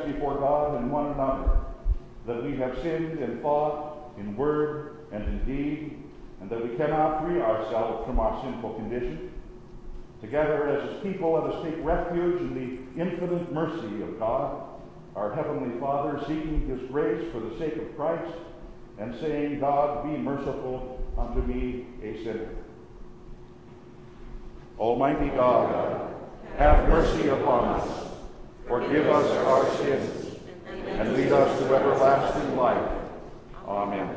confess before God and one another that we have sinned in thought, in word, and in deed, and that we cannot free ourselves from our sinful condition. Together as his people, let us take refuge in the infinite mercy of God, our Heavenly Father, seeking his grace for the sake of Christ, and saying, God, be merciful unto me, a sinner. Almighty God, have mercy upon us, forgive us our sins, and lead us to everlasting life. Amen.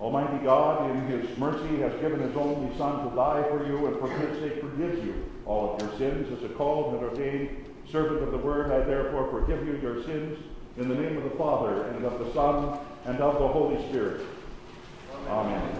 Almighty God, in his mercy, has given his only Son to die for you, and for his sake forgives you all of your sins. As a called and ordained servant of the word, I therefore forgive you your sins in the name of the Father, and of the Son, and of the Holy Spirit. Amen. Our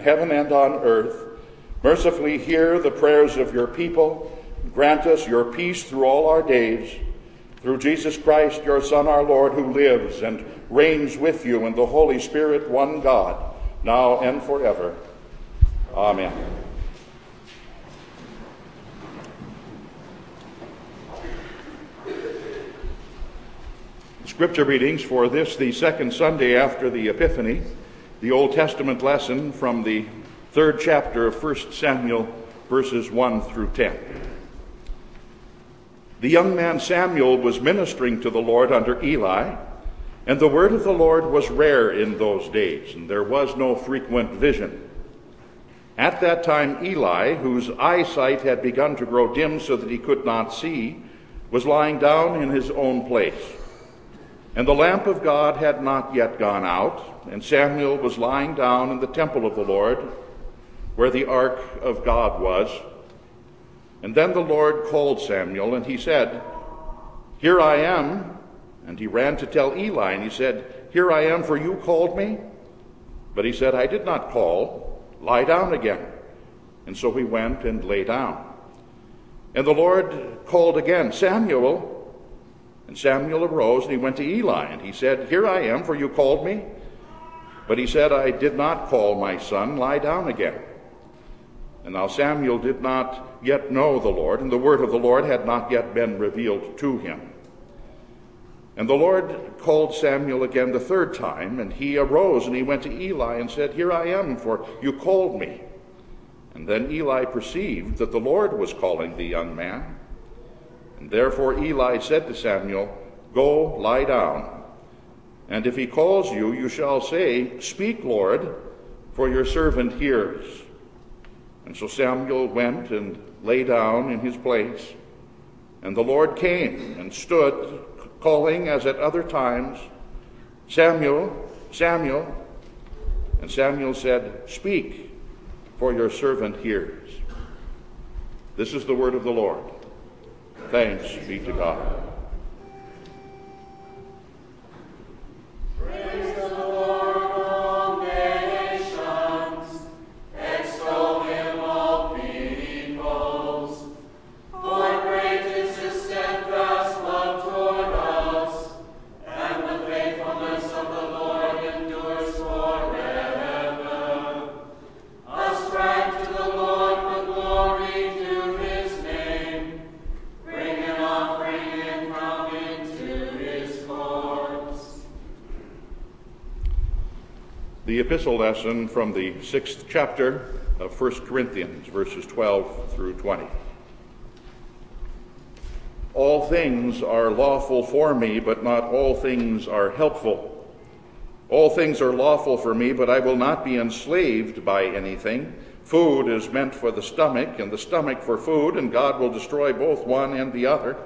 heaven and on earth, mercifully hear the prayers of your people. Grant us your peace through all our days. Through Jesus Christ, your Son, our Lord, who lives and reigns with you in the Holy Spirit, one God, now and forever. Amen. Scripture readings for this, the second Sunday after the Epiphany, the Old Testament lesson from the third chapter of 1 Samuel, verses 1 through 10. The young man Samuel was ministering to the Lord under Eli, and the word of the Lord was rare in those days, and there was no frequent vision. At that time, Eli, whose eyesight had begun to grow dim so that he could not see, was lying down in his own place. And the lamp of God had not yet gone out, and Samuel was lying down in the temple of the Lord, where the ark of God was. And then the Lord called Samuel, and he said, Here I am. And he ran to tell Eli, and he said, Here I am, for you called me. But he said, I did not call. Lie down again. And so he went and lay down. And the Lord called again, Samuel. And Samuel arose and he went to Eli, and he said, Here I am, for you called me. But he said, I did not call my son, lie down again. And now Samuel did not yet know the Lord, and the word of the Lord had not yet been revealed to him. And the Lord called Samuel again the third time, and he arose and he went to Eli and said, Here I am, for you called me. And then Eli perceived that the Lord was calling the young man. Therefore Eli said to Samuel, Go, lie down. And if he calls you, you shall say, Speak, Lord, for your servant hears. And so Samuel went and lay down in his place. And the Lord came and stood, calling as at other times, Samuel, Samuel. And Samuel said, Speak, for your servant hears. This is the word of the Lord. Thanks be to God. Epistle lesson from the sixth chapter of 1 Corinthians, verses 12 through 20. All things are lawful for me, but not all things are helpful. All things are lawful for me, but I will not be enslaved by anything. Food is meant for the stomach, and the stomach for food, and God will destroy both one and the other.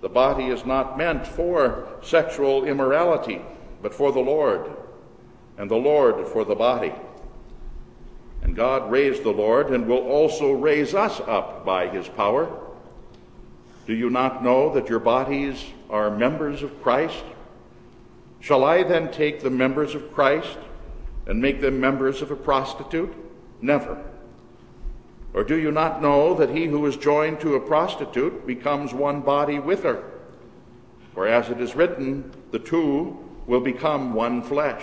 The body is not meant for sexual immorality, but for the Lord and the Lord for the body. And God raised the Lord and will also raise us up by his power. Do you not know that your bodies are members of Christ? Shall I then take the members of Christ and make them members of a prostitute? Never. Or do you not know that he who is joined to a prostitute becomes one body with her? For as it is written, the two will become one flesh.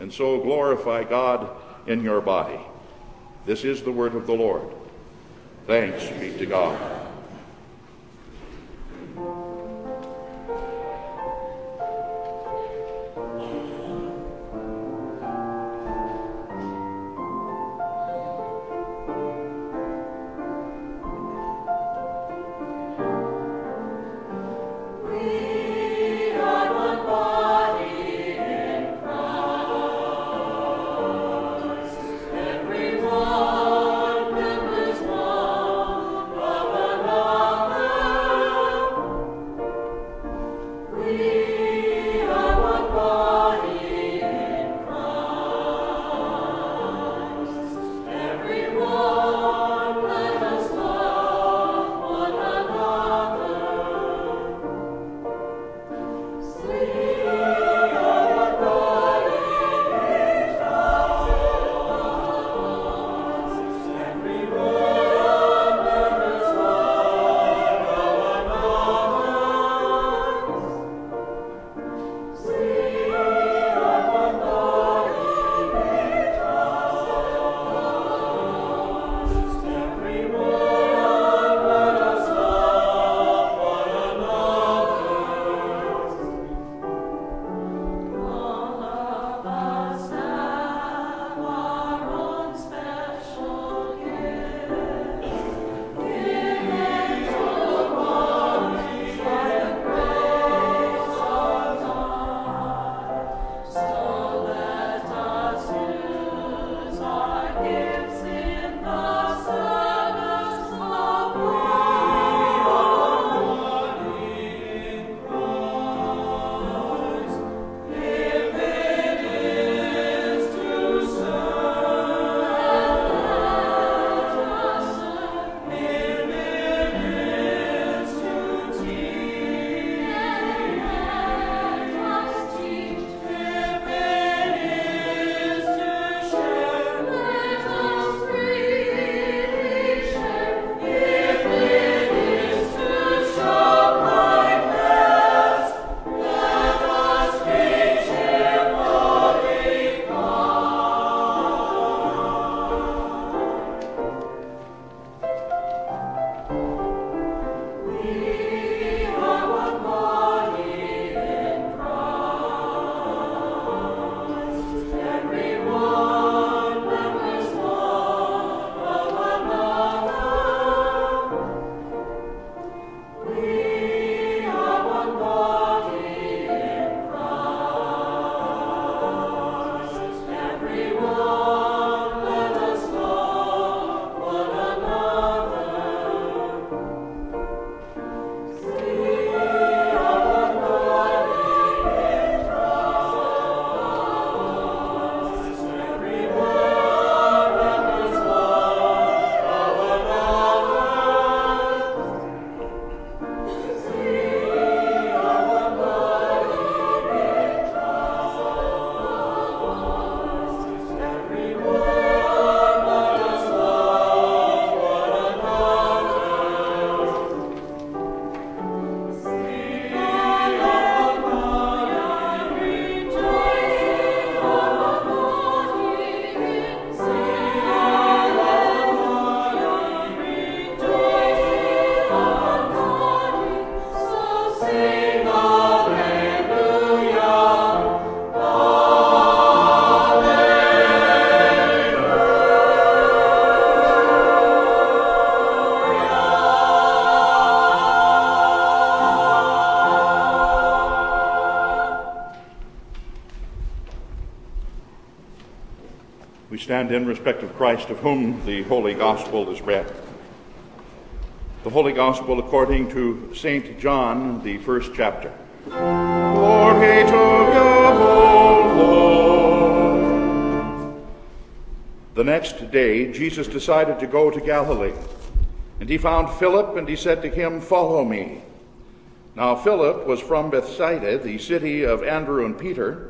and so glorify God in your body. This is the word of the Lord. Thanks be to God. Stand in respect of Christ, of whom the Holy Gospel is read. The Holy Gospel according to St. John, the first chapter. Glory to you, Lord. The next day, Jesus decided to go to Galilee. And he found Philip, and he said to him, Follow me. Now, Philip was from Bethsaida, the city of Andrew and Peter.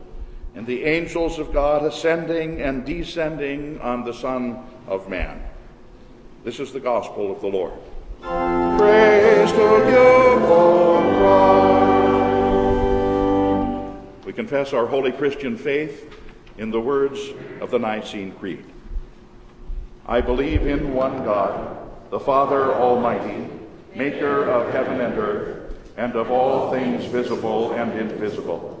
and the angels of God ascending and descending on the Son of Man. This is the gospel of the Lord. Praise to you, O Christ. We confess our holy Christian faith in the words of the Nicene Creed. I believe in one God, the Father Almighty, maker of heaven and earth, and of all things visible and invisible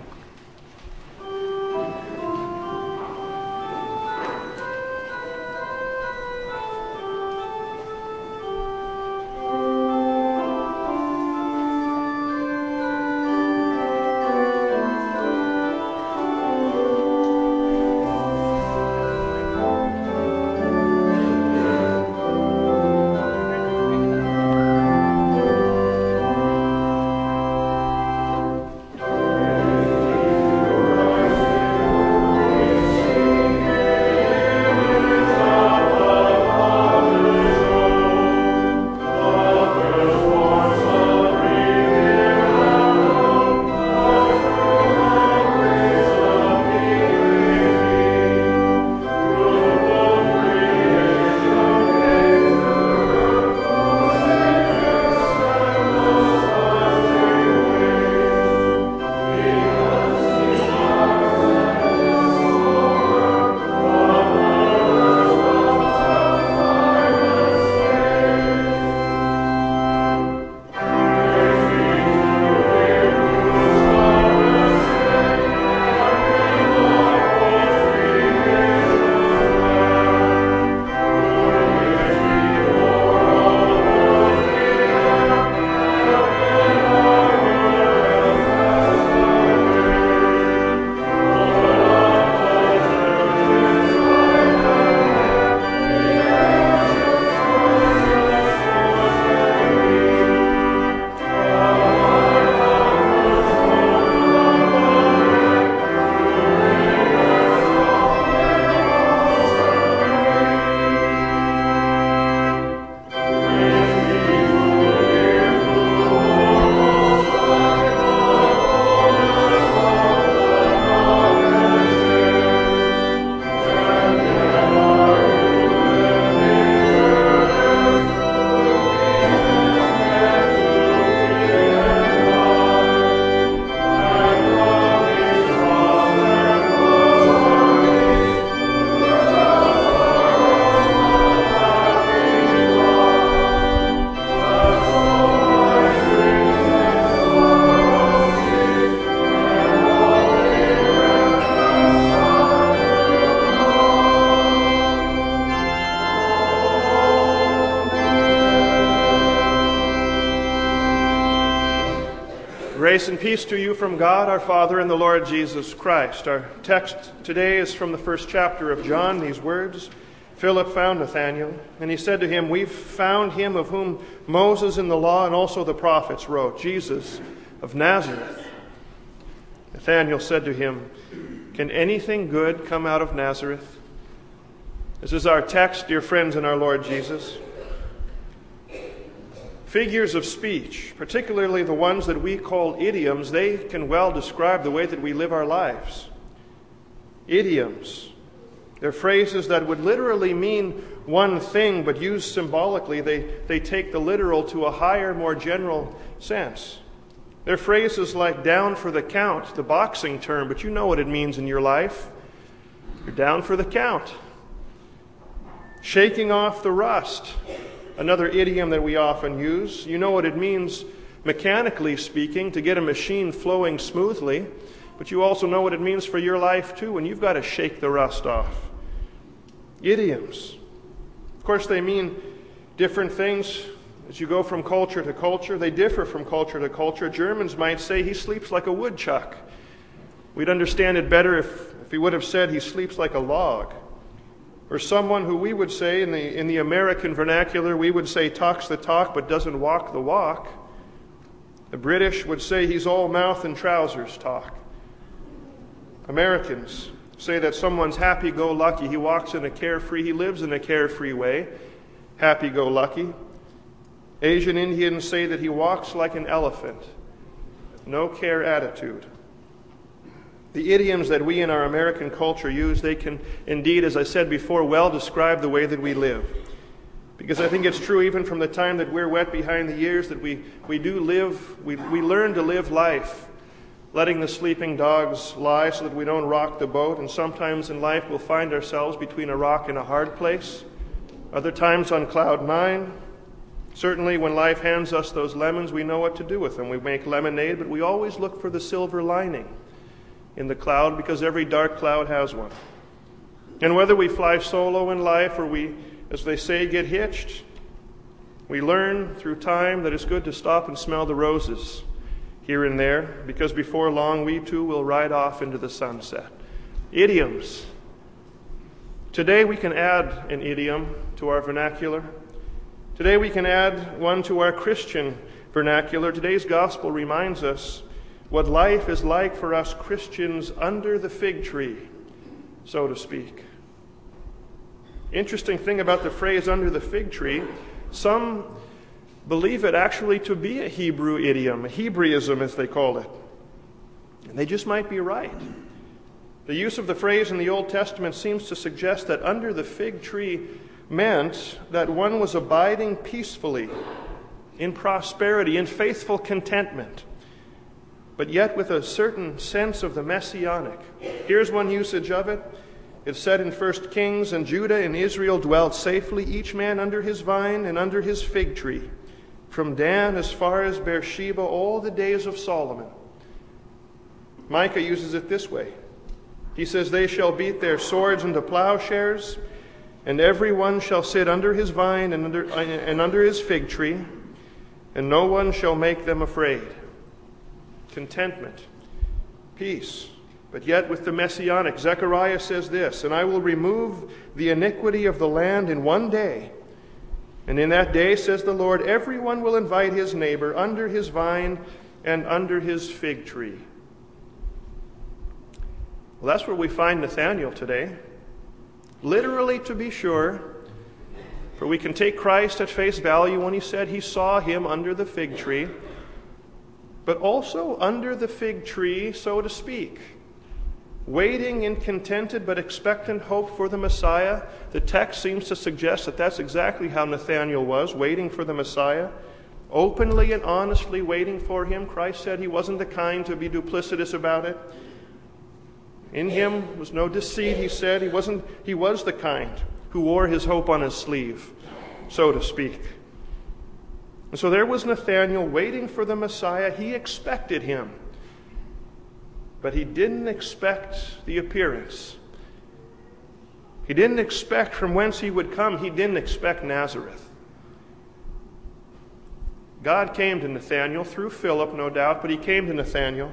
Peace to you from God our Father and the Lord Jesus Christ. Our text today is from the first chapter of John, these words. Philip found Nathanael, and he said to him, We've found him of whom Moses in the law and also the prophets wrote, Jesus of Nazareth. Nathanael said to him, Can anything good come out of Nazareth? This is our text, dear friends in our Lord Jesus. Figures of speech, particularly the ones that we call idioms, they can well describe the way that we live our lives. Idioms. They're phrases that would literally mean one thing, but used symbolically, they, they take the literal to a higher, more general sense. They're phrases like down for the count, the boxing term, but you know what it means in your life. You're down for the count. Shaking off the rust, another idiom that we often use. You know what it means, mechanically speaking, to get a machine flowing smoothly, but you also know what it means for your life too, and you've got to shake the rust off. Idioms. Of course, they mean different things as you go from culture to culture. They differ from culture to culture. Germans might say he sleeps like a woodchuck. We'd understand it better if, if he would have said he sleeps like a log or someone who we would say in the, in the American vernacular, we would say talks the talk but doesn't walk the walk. The British would say he's all mouth and trousers talk. Americans say that someone's happy go lucky. He walks in a carefree, he lives in a carefree way, happy go lucky. Asian Indians say that he walks like an elephant, no care attitude. The idioms that we in our American culture use, they can indeed, as I said before, well describe the way that we live. Because I think it's true even from the time that we're wet behind the ears that we, we do live, we, we learn to live life, letting the sleeping dogs lie so that we don't rock the boat. And sometimes in life we'll find ourselves between a rock and a hard place. Other times on cloud nine. Certainly, when life hands us those lemons, we know what to do with them. We make lemonade, but we always look for the silver lining in the cloud because every dark cloud has one. And whether we fly solo in life or we, as they say, get hitched, we learn through time that it's good to stop and smell the roses here and there because before long we too will ride off into the sunset. Idioms. Today we can add an idiom to our vernacular. Today we can add one to our Christian vernacular. Today's gospel reminds us what life is like for us Christians under the fig tree, so to speak. Interesting thing about the phrase under the fig tree, some believe it actually to be a Hebrew idiom, a Hebraism as they call it. And they just might be right. The use of the phrase in the Old Testament seems to suggest that under the fig tree meant that one was abiding peacefully, in prosperity, in faithful contentment but yet with a certain sense of the messianic. Here's one usage of it. It's said in 1 Kings, and Judah and Israel dwelt safely, each man under his vine and under his fig tree, from Dan as far as Beersheba, all the days of Solomon. Micah uses it this way. He says, They shall beat their swords into plowshares, and every one shall sit under his vine and under, and under his fig tree, and no one shall make them afraid contentment, peace. But yet, with the messianic, Zechariah says this And I will remove the iniquity of the land in one day. And in that day, says the Lord, everyone will invite his neighbor under his vine and under his fig tree. Well, that's where we find Nathanael today. Literally, to be sure, for we can take Christ at face value when he said he saw him under the fig tree but also under the fig tree, so to speak. Waiting in contented but expectant hope for the Messiah. The text seems to suggest that that's exactly how Nathanael was, waiting for the Messiah. Openly and honestly waiting for him. Christ said he wasn't the kind to be duplicitous about it. In him was no deceit, he said. He, wasn't, he was the kind who wore his hope on his sleeve, so to speak. And so there was Nathanael waiting for the Messiah. He expected him, but he didn't expect the appearance. He didn't expect from whence he would come. He didn't expect Nazareth. God came to Nathanael through Philip, no doubt, but he came to Nathanael.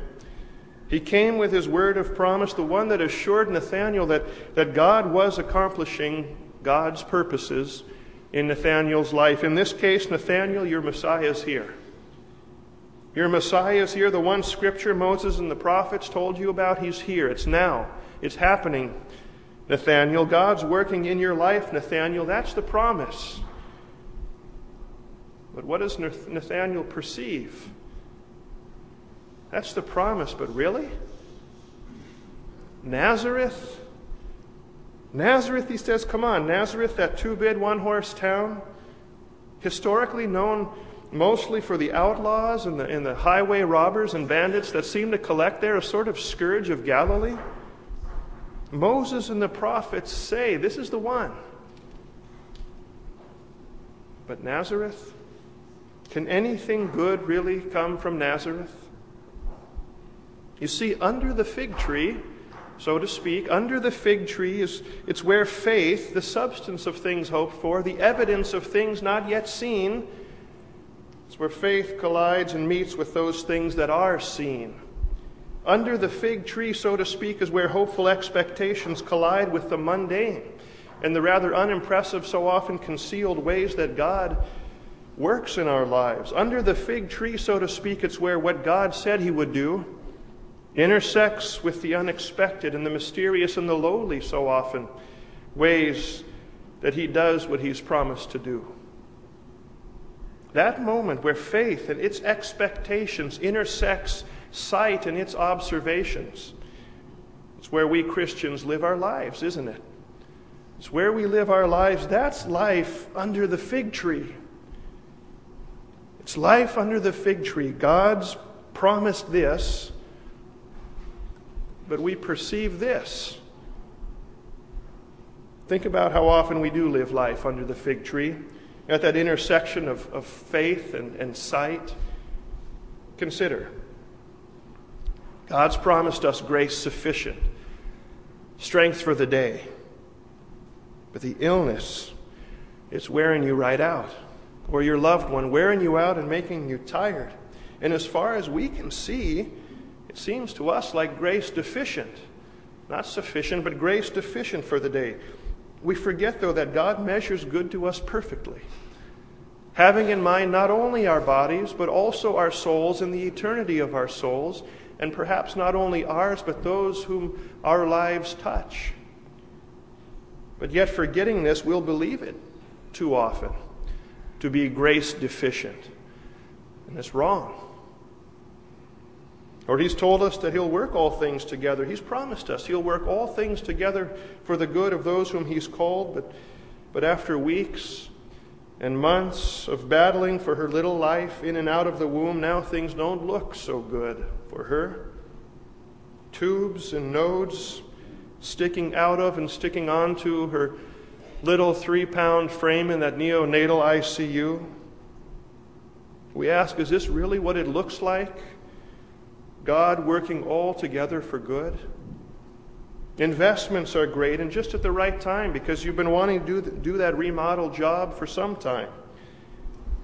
He came with his word of promise, the one that assured Nathanael that, that God was accomplishing God's purposes in Nathanael's life. In this case, Nathanael, your Messiah is here. Your Messiah is here. The one scripture Moses and the prophets told you about, he's here. It's now. It's happening. Nathanael, God's working in your life, Nathanael. That's the promise. But what does Nathanael perceive? That's the promise, but really? Nazareth? Nazareth, he says, come on, Nazareth, that two bed, one horse town, historically known mostly for the outlaws and the, and the highway robbers and bandits that seem to collect there, a sort of scourge of Galilee. Moses and the prophets say this is the one. But Nazareth? Can anything good really come from Nazareth? You see, under the fig tree, so to speak, under the fig tree is it's where faith, the substance of things hoped for, the evidence of things not yet seen, it's where faith collides and meets with those things that are seen. Under the fig tree, so to speak, is where hopeful expectations collide with the mundane and the rather unimpressive, so often concealed ways that God works in our lives. Under the fig tree, so to speak, it's where what God said He would do intersects with the unexpected and the mysterious and the lowly, so often, ways that He does what He's promised to do. That moment where faith and its expectations intersects sight and its observations. It's where we Christians live our lives, isn't it? It's where we live our lives. That's life under the fig tree. It's life under the fig tree. God's promised this, but we perceive this. Think about how often we do live life under the fig tree, at that intersection of, of faith and, and sight. Consider God's promised us grace sufficient, strength for the day. But the illness, it's wearing you right out, or your loved one wearing you out and making you tired. And as far as we can see, seems to us like grace deficient. Not sufficient, but grace deficient for the day. We forget, though, that God measures good to us perfectly, having in mind not only our bodies, but also our souls and the eternity of our souls, and perhaps not only ours, but those whom our lives touch. But yet, forgetting this, we'll believe it too often to be grace deficient. And it's wrong. Or he's told us that he'll work all things together. He's promised us he'll work all things together for the good of those whom he's called. But, but after weeks and months of battling for her little life in and out of the womb, now things don't look so good for her. Tubes and nodes sticking out of and sticking onto her little three pound frame in that neonatal ICU. We ask, is this really what it looks like? God working all together for good? Investments are great and just at the right time because you've been wanting to do, do that remodel job for some time.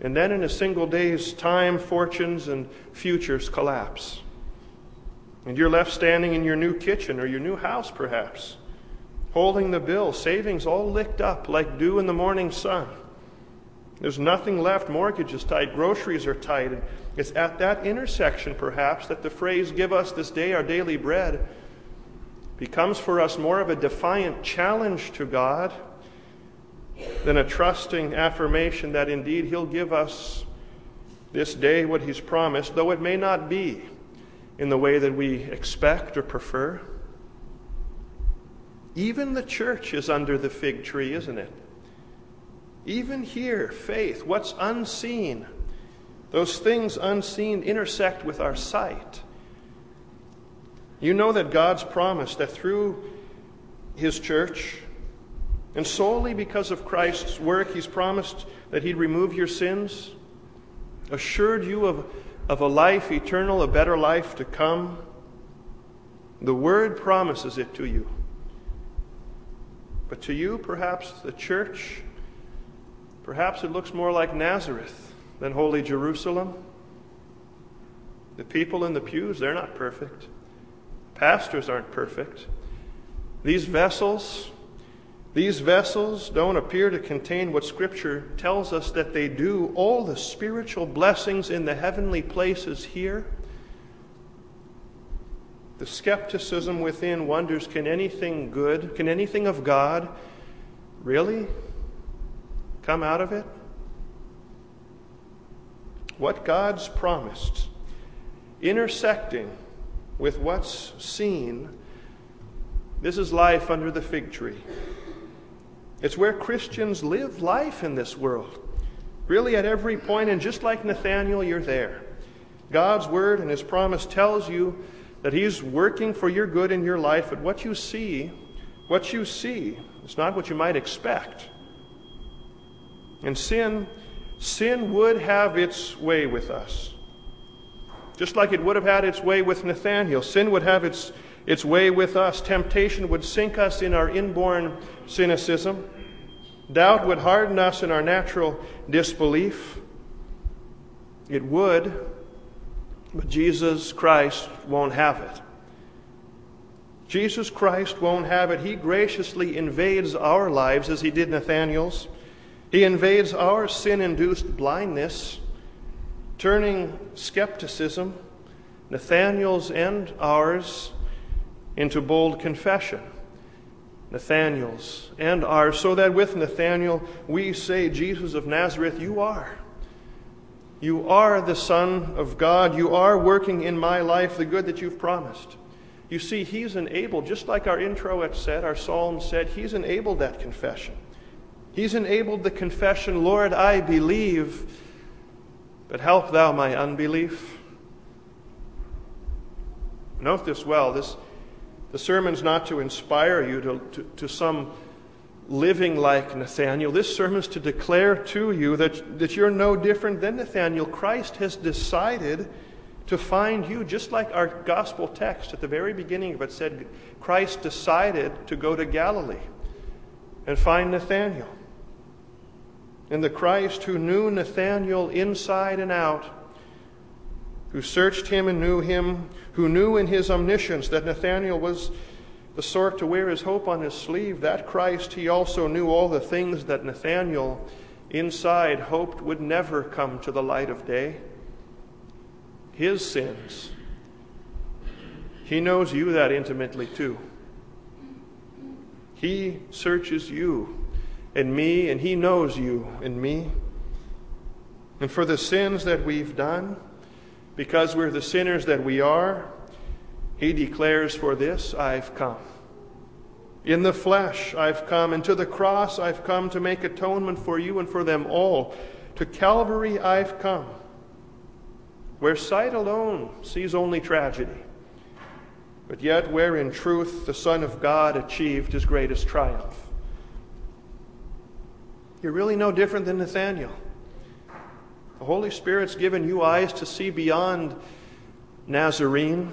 And then in a single day's time, fortunes and futures collapse. And you're left standing in your new kitchen or your new house, perhaps, holding the bill, savings all licked up like dew in the morning sun. There's nothing left. Mortgage is tight. Groceries are tight. It's at that intersection, perhaps, that the phrase, Give us this day our daily bread, becomes for us more of a defiant challenge to God than a trusting affirmation that indeed He'll give us this day what He's promised, though it may not be in the way that we expect or prefer. Even the church is under the fig tree, isn't it? Even here, faith, what's unseen, those things unseen intersect with our sight. You know that God's promise that through His church, and solely because of Christ's work, He's promised that He'd remove your sins, assured you of of a life eternal, a better life to come. The Word promises it to you. But to you, perhaps the church, perhaps it looks more like Nazareth. Than Holy Jerusalem. The people in the pews, they're not perfect. Pastors aren't perfect. These vessels, these vessels don't appear to contain what Scripture tells us that they do. All the spiritual blessings in the heavenly places here. The skepticism within wonders can anything good, can anything of God really come out of it? What God's promised, intersecting with what's seen, this is life under the fig tree. It's where Christians live life in this world. Really, at every point, and just like Nathaniel, you're there. God's word and his promise tells you that he's working for your good in your life, but what you see, what you see, is not what you might expect. And sin, sin would have its way with us. Just like it would have had its way with Nathaniel, sin would have its, its way with us. Temptation would sink us in our inborn cynicism. Doubt would harden us in our natural disbelief. It would, but Jesus Christ won't have it. Jesus Christ won't have it. He graciously invades our lives as he did Nathaniel's. He invades our sin induced blindness, turning skepticism, Nathaniel's and ours, into bold confession. Nathaniel's and ours, so that with Nathaniel we say, Jesus of Nazareth, you are. You are the Son of God. You are working in my life the good that you've promised. You see, He's enabled, just like our intro said, our psalm said, He's enabled that confession. He's enabled the confession, Lord, I believe, but help thou my unbelief. Note this well. This, the sermon's not to inspire you to, to, to some living like Nathaniel. This sermon's to declare to you that, that you're no different than Nathaniel. Christ has decided to find you, just like our gospel text at the very beginning of it said, Christ decided to go to Galilee and find Nathaniel. And the Christ who knew Nathanael inside and out, who searched him and knew him, who knew in his omniscience that Nathanael was the sort to wear his hope on his sleeve, that Christ, he also knew all the things that Nathanael inside hoped would never come to the light of day. His sins. He knows you that intimately too. He searches you and me, and He knows you and me. And for the sins that we've done, because we're the sinners that we are, He declares, For this I've come. In the flesh I've come, and to the cross I've come to make atonement for you and for them all. To Calvary I've come, where sight alone sees only tragedy, but yet where in truth the Son of God achieved his greatest triumph. You're really no different than Nathaniel. The Holy Spirit's given you eyes to see beyond Nazarene,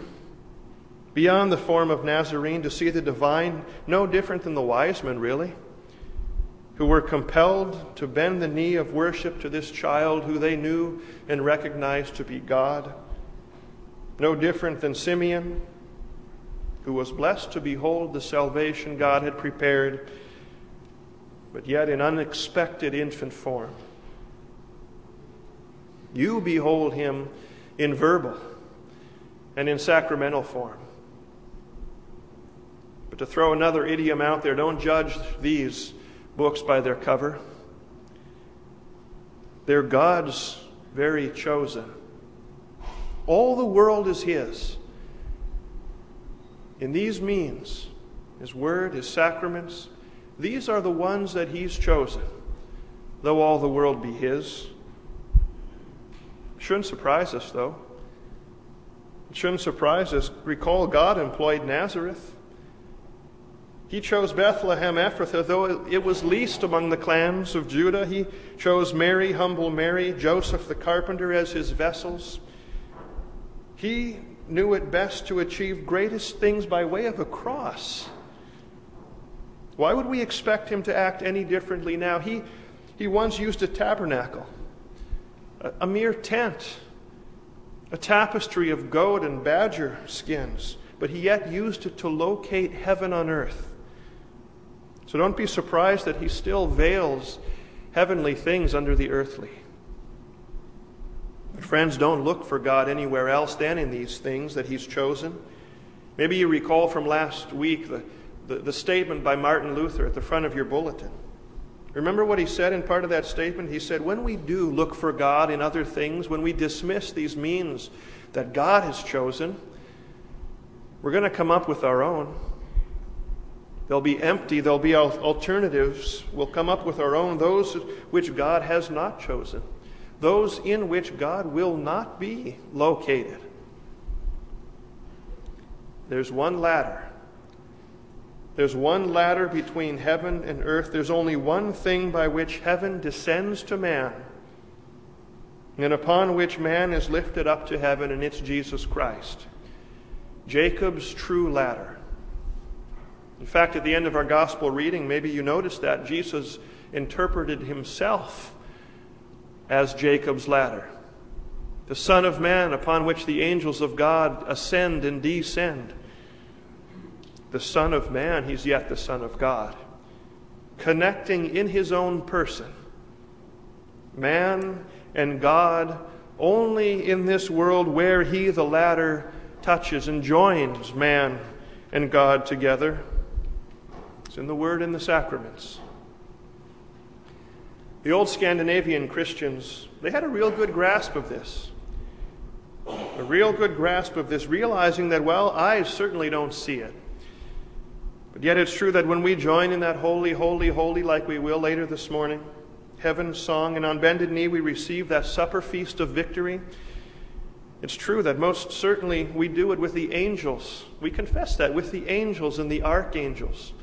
beyond the form of Nazarene, to see the divine, no different than the wise men, really, who were compelled to bend the knee of worship to this child who they knew and recognized to be God. No different than Simeon, who was blessed to behold the salvation God had prepared but yet in unexpected infant form. You behold him in verbal and in sacramental form. But to throw another idiom out there, don't judge these books by their cover. They're God's very chosen. All the world is His. In these means, His Word, His sacraments, these are the ones that He's chosen, though all the world be His. Shouldn't surprise us, though. It shouldn't surprise us. Recall God employed Nazareth. He chose Bethlehem Ephrathah, though it was least among the clans of Judah. He chose Mary, humble Mary, Joseph the carpenter as his vessels. He knew it best to achieve greatest things by way of a cross. Why would we expect him to act any differently now? He, he once used a tabernacle. a, a mere tent, a tapestry of goat and badger skins, but he yet used it to locate heaven on earth. So don't be surprised that he still veils heavenly things under the earthly. But friends, don't look for God anywhere else than in these things that he's chosen. Maybe you recall from last week the, the, the, statement by Martin Luther at the front of your bulletin. Remember what he said in part of that statement? He said, When we do look for God in other things, when we dismiss these means that God has chosen, we're going to come up with our own. They'll be empty, there'll be alternatives. We'll come up with our own, those which God has not chosen, those in which God will not be located. There's one ladder. There's one ladder between heaven and earth. There's only one thing by which heaven descends to man, and upon which man is lifted up to heaven, and it's Jesus Christ. Jacob's true ladder. In fact, at the end of our gospel reading, maybe you noticed that Jesus interpreted himself as Jacob's ladder, the Son of Man upon which the angels of God ascend and descend. The Son of Man, he's yet the Son of God, connecting in his own person man and God only in this world where he, the latter, touches and joins man and God together. It's in the Word and the sacraments. The old Scandinavian Christians, they had a real good grasp of this. A real good grasp of this, realizing that, well, eyes certainly don't see it. But yet it's true that when we join in that holy, holy, holy, like we will later this morning, heaven's song, and on bended knee we receive that supper feast of victory, it's true that most certainly we do it with the angels. We confess that with the angels and the archangels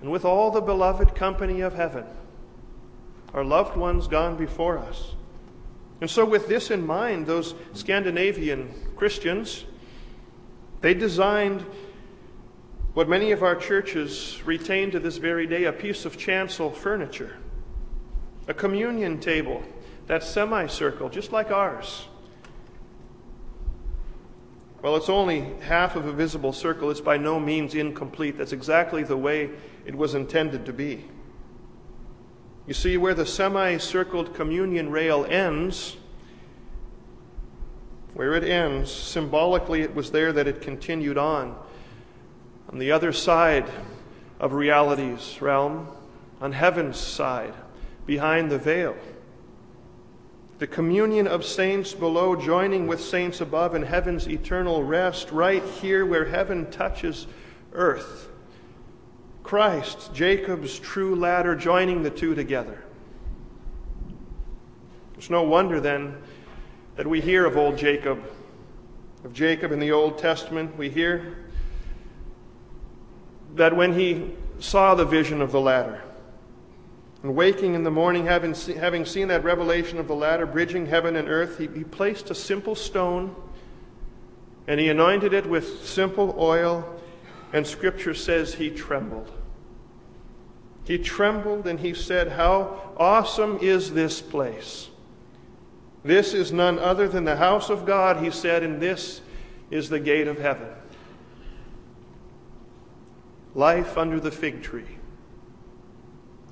and with all the beloved company of heaven, our loved ones gone before us. And so, with this in mind, those Scandinavian Christians, they designed what many of our churches retain to this very day a piece of chancel furniture, a communion table, that semicircle, just like ours. Well, it's only half of a visible circle. It's by no means incomplete. That's exactly the way it was intended to be. You see, where the semicircled communion rail ends, where it ends, symbolically it was there that it continued on. On the other side of reality's realm, on heaven's side, behind the veil the communion of saints below joining with saints above in heaven's eternal rest, right here where heaven touches earth. Christ, Jacob's true ladder, joining the two together. It's no wonder then that we hear of old Jacob, of Jacob in the Old Testament. We hear that when he saw the vision of the ladder, and waking in the morning, having, see, having seen that revelation of the ladder bridging heaven and earth, he, he placed a simple stone and he anointed it with simple oil, and Scripture says he trembled. He trembled and he said, How awesome is this place! This is none other than the house of God, he said, and this is the gate of heaven. Life under the fig tree.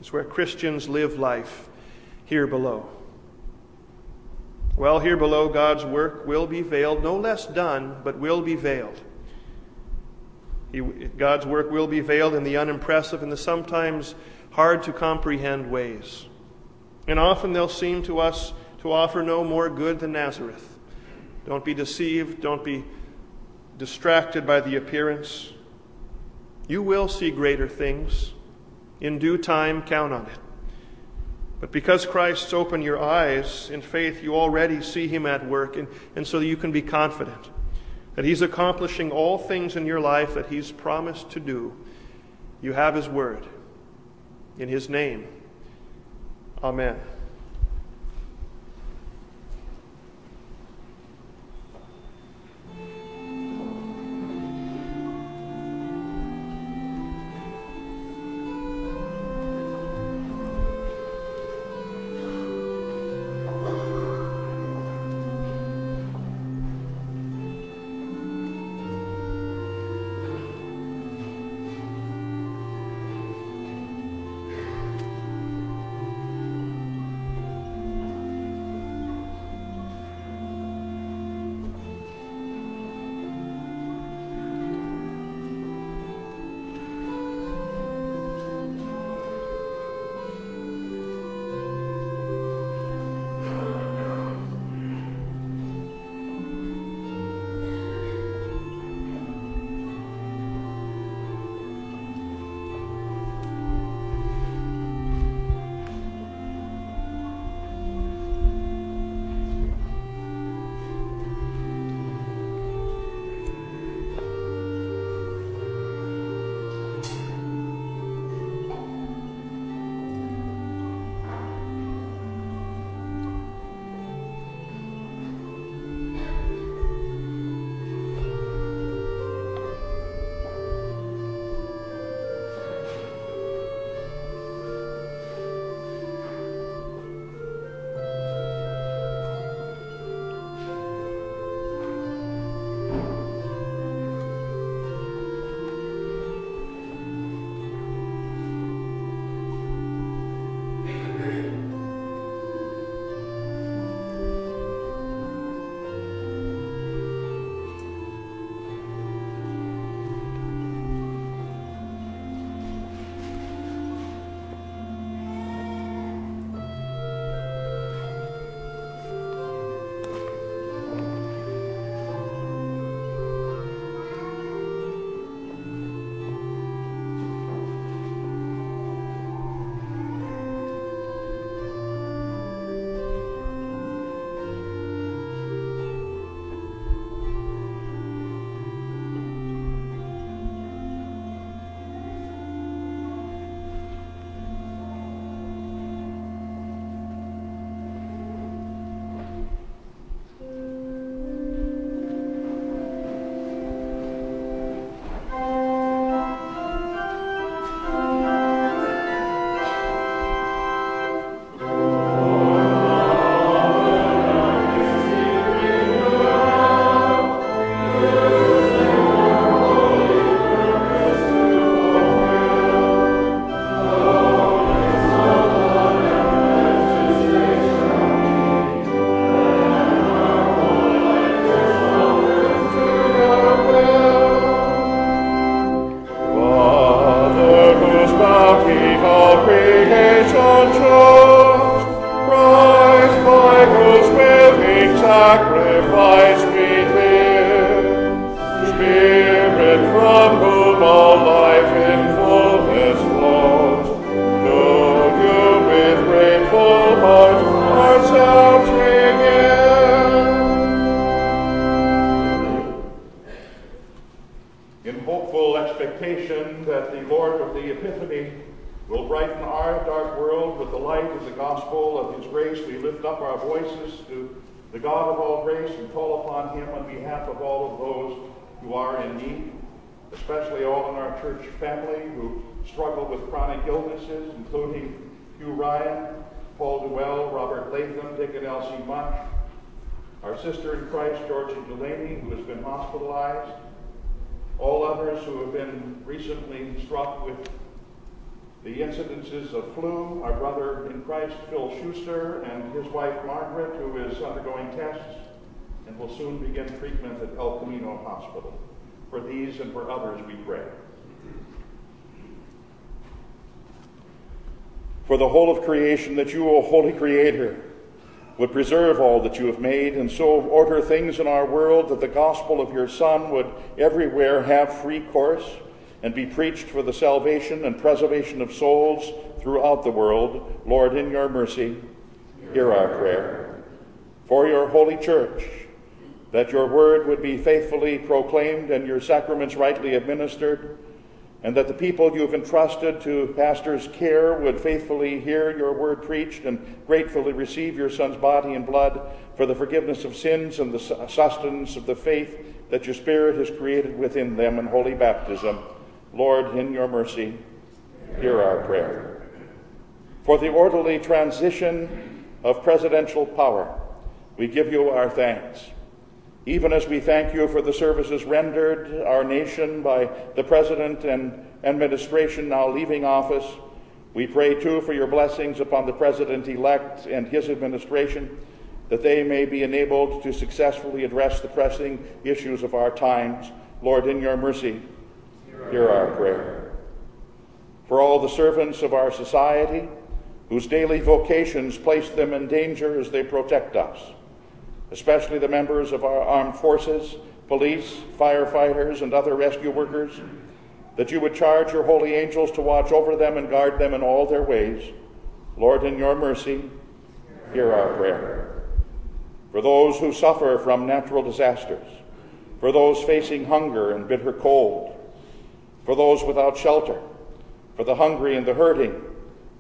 is where Christians live life here below. Well, here below, God's work will be veiled, no less done, but will be veiled. He, God's work will be veiled in the unimpressive and the sometimes hard to comprehend ways. And often they'll seem to us to offer no more good than Nazareth. Don't be deceived, don't be distracted by the appearance. You will see greater things. In due time, count on it. But because Christ's opened your eyes in faith, you already see him at work, and, and so you can be confident that he's accomplishing all things in your life that he's promised to do. You have his word. In his name, amen. God of all grace and call upon him on behalf of all of those who are in need, especially all in our church family who struggle with chronic illnesses, including Hugh Ryan, Paul Duell, Robert Latham, Dick and Elsie Much, our sister in Christ, Georgie Delaney, who has been hospitalized, all others who have been recently struck with the incidences of flu, our brother in Christ, Phil Schuster, and his wife, Margaret, who is undergoing tests and will soon begin treatment at El Camino Hospital. For these and for others, we pray. For the whole of creation, that you, O Holy Creator, would preserve all that you have made, and so order things in our world that the gospel of your Son would everywhere have free course and be preached for the salvation and preservation of souls throughout the world. Lord, in your mercy, hear our prayer. For your holy church, that your word would be faithfully proclaimed and your sacraments rightly administered and that the people you have entrusted to pastors' care would faithfully hear your word preached and gratefully receive your Son's body and blood for the forgiveness of sins and the sustenance of the faith that your Spirit has created within them in holy baptism. Lord, in your mercy, hear our prayer. For the orderly transition of presidential power, we give you our thanks even as we thank you for the services rendered our nation by the President and administration now leaving office, we pray too for your blessings upon the President elect and his administration, that they may be enabled to successfully address the pressing issues of our times. Lord, in your mercy, hear our prayer. For all the servants of our society, whose daily vocations place them in danger as they protect us especially the members of our armed forces, police, firefighters, and other rescue workers, that you would charge your holy angels to watch over them and guard them in all their ways. Lord, in your mercy, hear our prayer. For those who suffer from natural disasters, for those facing hunger and bitter cold, for those without shelter, for the hungry and the hurting,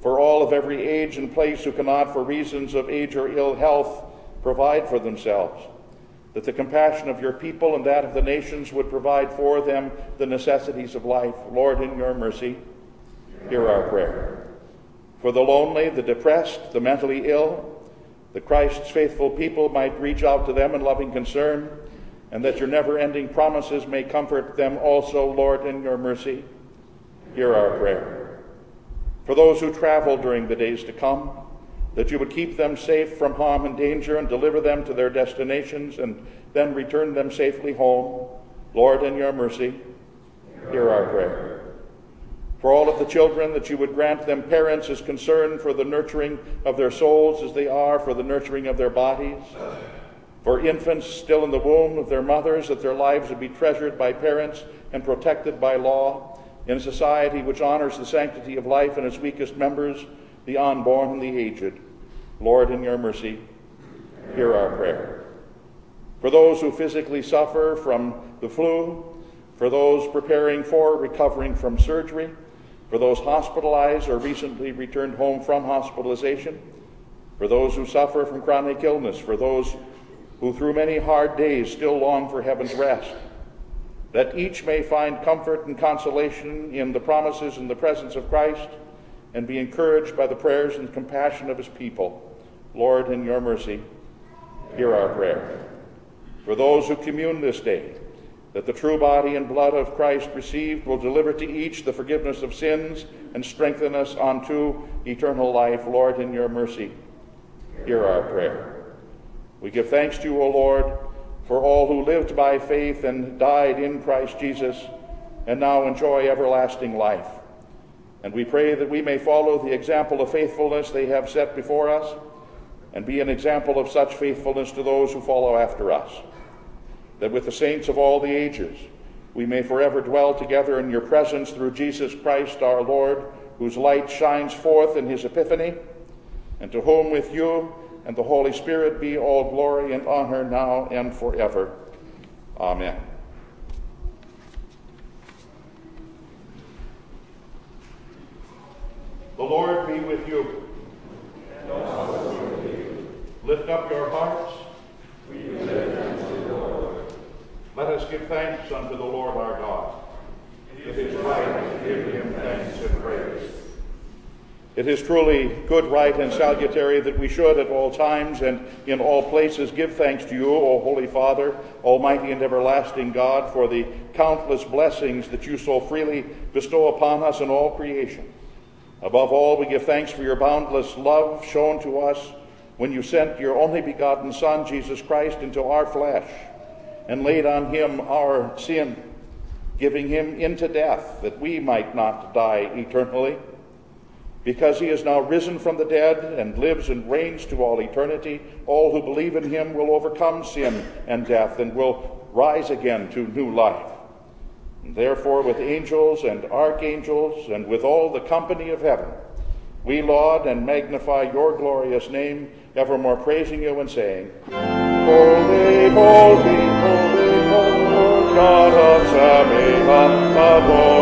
for all of every age and place who cannot, for reasons of age or ill health, provide for themselves, that the compassion of your people and that of the nations would provide for them the necessities of life. Lord, in your mercy, hear our prayer. For the lonely, the depressed, the mentally ill, that Christ's faithful people might reach out to them in loving concern, and that your never ending promises may comfort them also, Lord, in your mercy. Hear our prayer. For those who travel during the days to come, that you would keep them safe from harm and danger and deliver them to their destinations and then return them safely home. Lord, in your mercy, hear our prayer. For all of the children, that you would grant them parents as concerned for the nurturing of their souls as they are for the nurturing of their bodies. For infants still in the womb of their mothers, that their lives would be treasured by parents and protected by law in a society which honors the sanctity of life and its weakest members, the unborn and the aged. Lord, in your mercy, hear our prayer. For those who physically suffer from the flu, for those preparing for recovering from surgery, for those hospitalized or recently returned home from hospitalization, for those who suffer from chronic illness, for those who through many hard days still long for heaven's rest, that each may find comfort and consolation in the promises and the presence of Christ and be encouraged by the prayers and compassion of his people. Lord, in your mercy, hear our prayer. For those who commune this day, that the true body and blood of Christ received will deliver to each the forgiveness of sins and strengthen us unto eternal life. Lord, in your mercy, hear our prayer. We give thanks to you, O Lord, for all who lived by faith and died in Christ Jesus and now enjoy everlasting life. And we pray that we may follow the example of faithfulness they have set before us and be an example of such faithfulness to those who follow after us. That with the saints of all the ages, we may forever dwell together in your presence through Jesus Christ our Lord, whose light shines forth in his epiphany, and to whom with you and the Holy Spirit be all glory and honor now and forever. Amen. The Lord be with you. With you. Lift up your hearts. Let us give thanks unto the Lord our God. It is right to give him thanks and praise. It is truly good, right, and salutary that we should at all times and in all places give thanks to you, O Holy Father, Almighty and everlasting God, for the countless blessings that you so freely bestow upon us and all creation. Above all, we give thanks for your boundless love shown to us when you sent your only begotten Son, Jesus Christ, into our flesh and laid on him our sin, giving him into death that we might not die eternally. Because he is now risen from the dead and lives and reigns to all eternity, all who believe in him will overcome sin and death and will rise again to new life. And therefore, with angels and archangels and with all the company of heaven, we laud and magnify your glorious name, evermore praising you and saying, Holy, holy, holy, Lord, God of Sabaoth.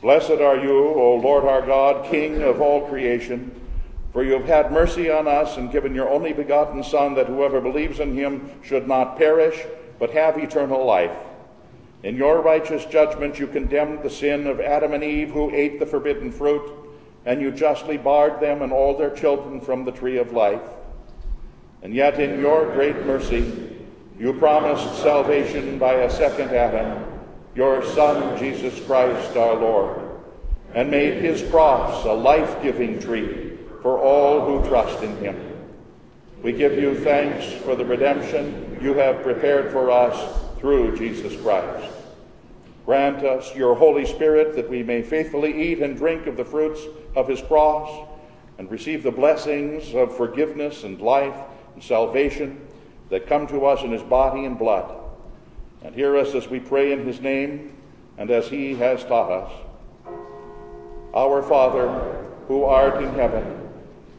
Blessed are you, O Lord our God, King of all creation. For you have had mercy on us and given your only begotten Son, that whoever believes in him should not perish, but have eternal life. In your righteous judgment, you condemned the sin of Adam and Eve, who ate the forbidden fruit, and you justly barred them and all their children from the tree of life. And yet, in your great mercy, you promised salvation by a second Adam, your Son, Jesus Christ our Lord, and made his cross a life giving tree for all who trust in him. We give you thanks for the redemption you have prepared for us through Jesus Christ. Grant us your Holy Spirit that we may faithfully eat and drink of the fruits of his cross and receive the blessings of forgiveness and life and salvation that come to us in his body and blood. And hear us as we pray in his name and as he has taught us. Our Father, who art in heaven,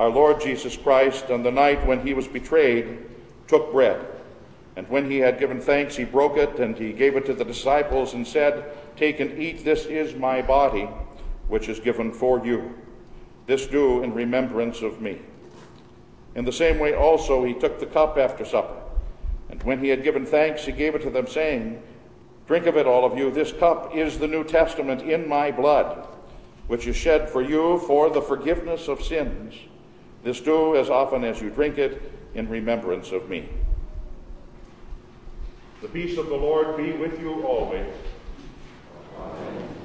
Our Lord Jesus Christ, on the night when he was betrayed, took bread. And when he had given thanks, he broke it, and he gave it to the disciples, and said, Take and eat, this is my body, which is given for you. This do in remembrance of me. In the same way also he took the cup after supper. And when he had given thanks, he gave it to them, saying, Drink of it, all of you. This cup is the New Testament in my blood, which is shed for you for the forgiveness of sins. This do as often as you drink it in remembrance of me. The peace of the Lord be with you always. Amen.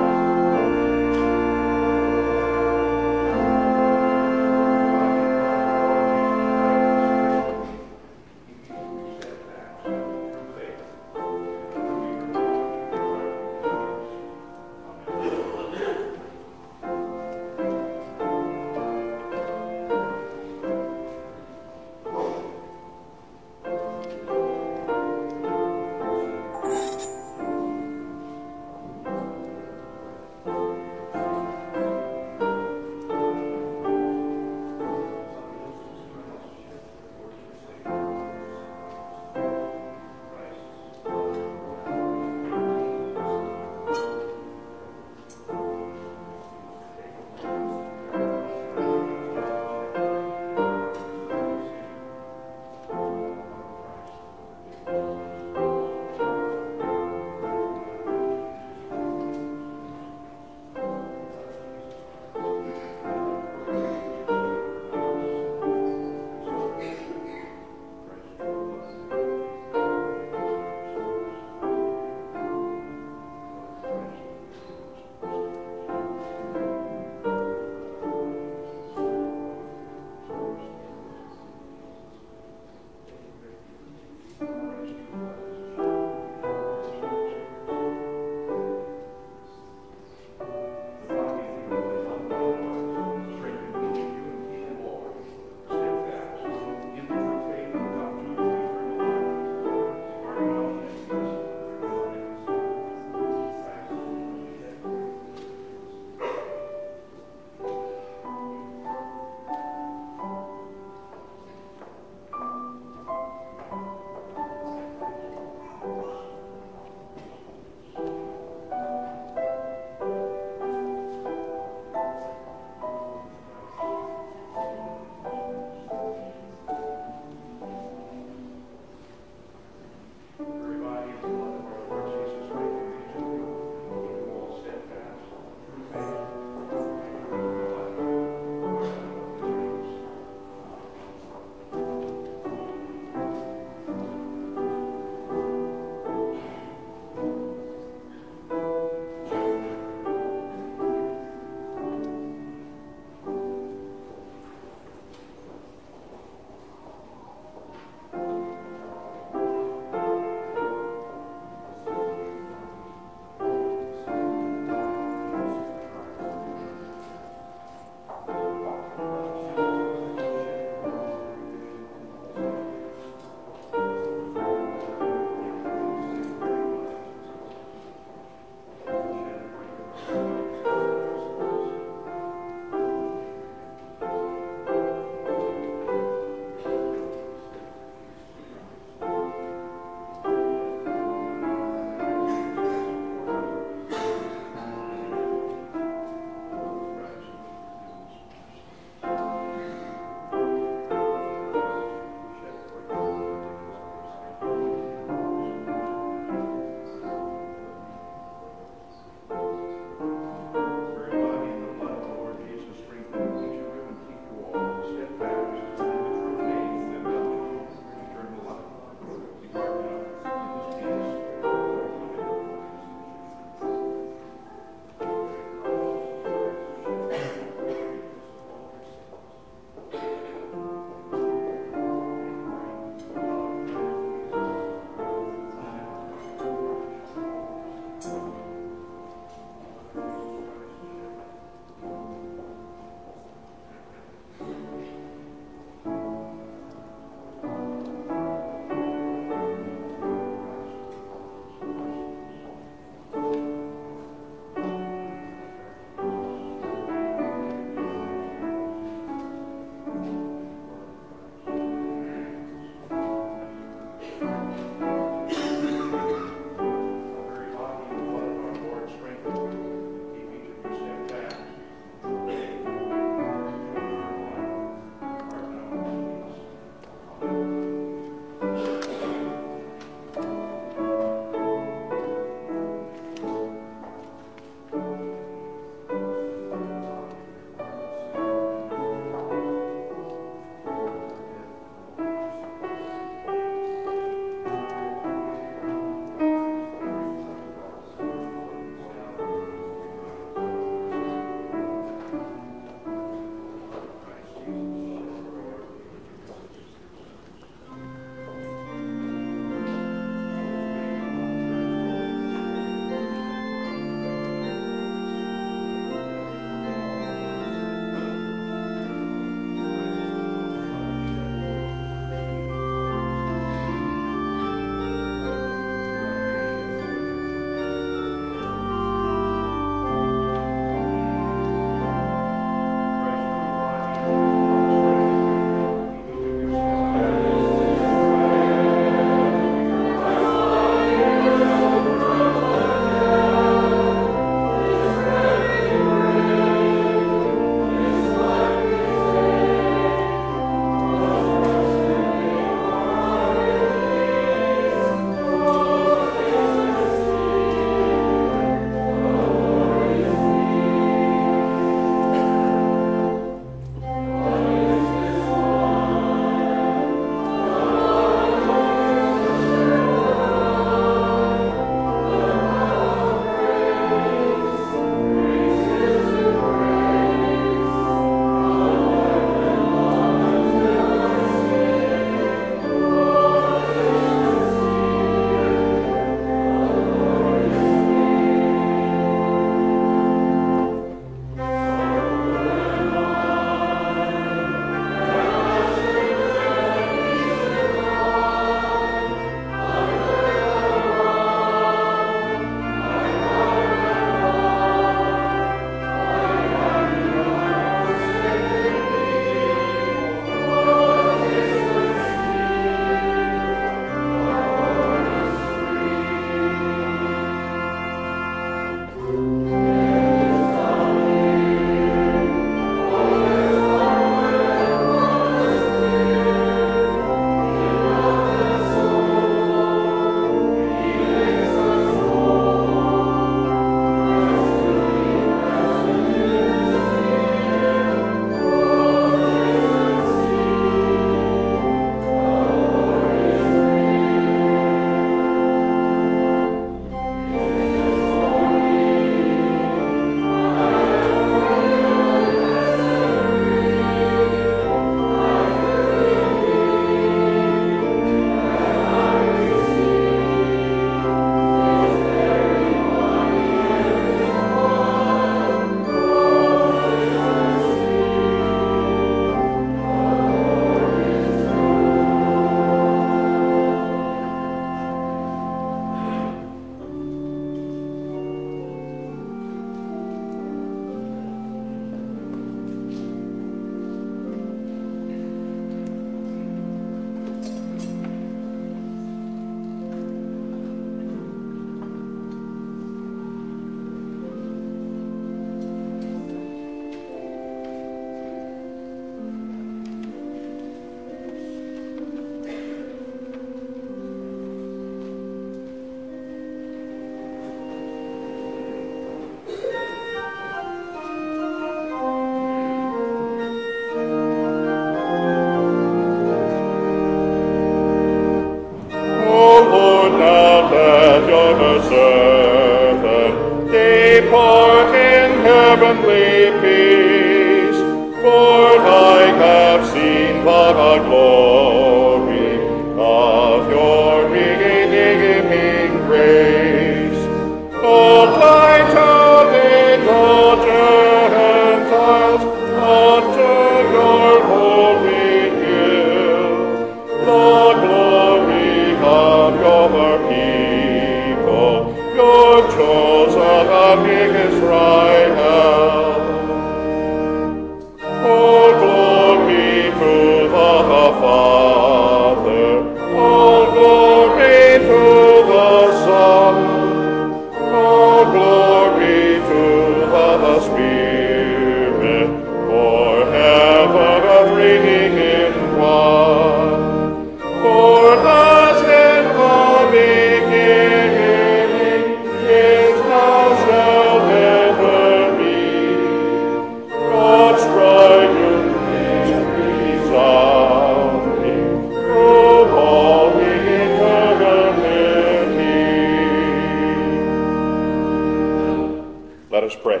Us pray.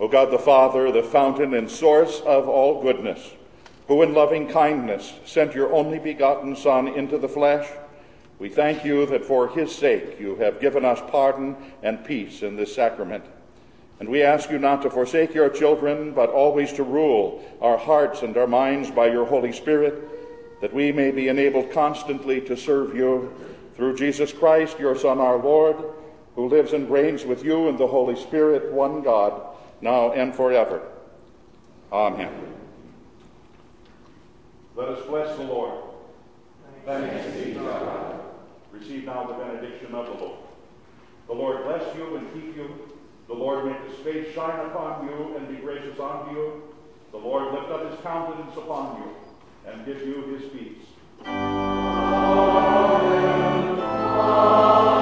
O God the Father, the fountain and source of all goodness, who in loving kindness sent your only begotten Son into the flesh, we thank you that for his sake you have given us pardon and peace in this sacrament. And we ask you not to forsake your children, but always to rule our hearts and our minds by your Holy Spirit, that we may be enabled constantly to serve you through Jesus Christ, your Son, our Lord, who lives and reigns with you and the Holy Spirit, one God, now and forever. Amen. Let us bless the Lord. Thanks be to God. Receive now the benediction of the Lord. The Lord bless you and keep you. The Lord make his face shine upon you and be gracious unto you. The Lord lift up his countenance upon you and give you his peace. Amen. Amen.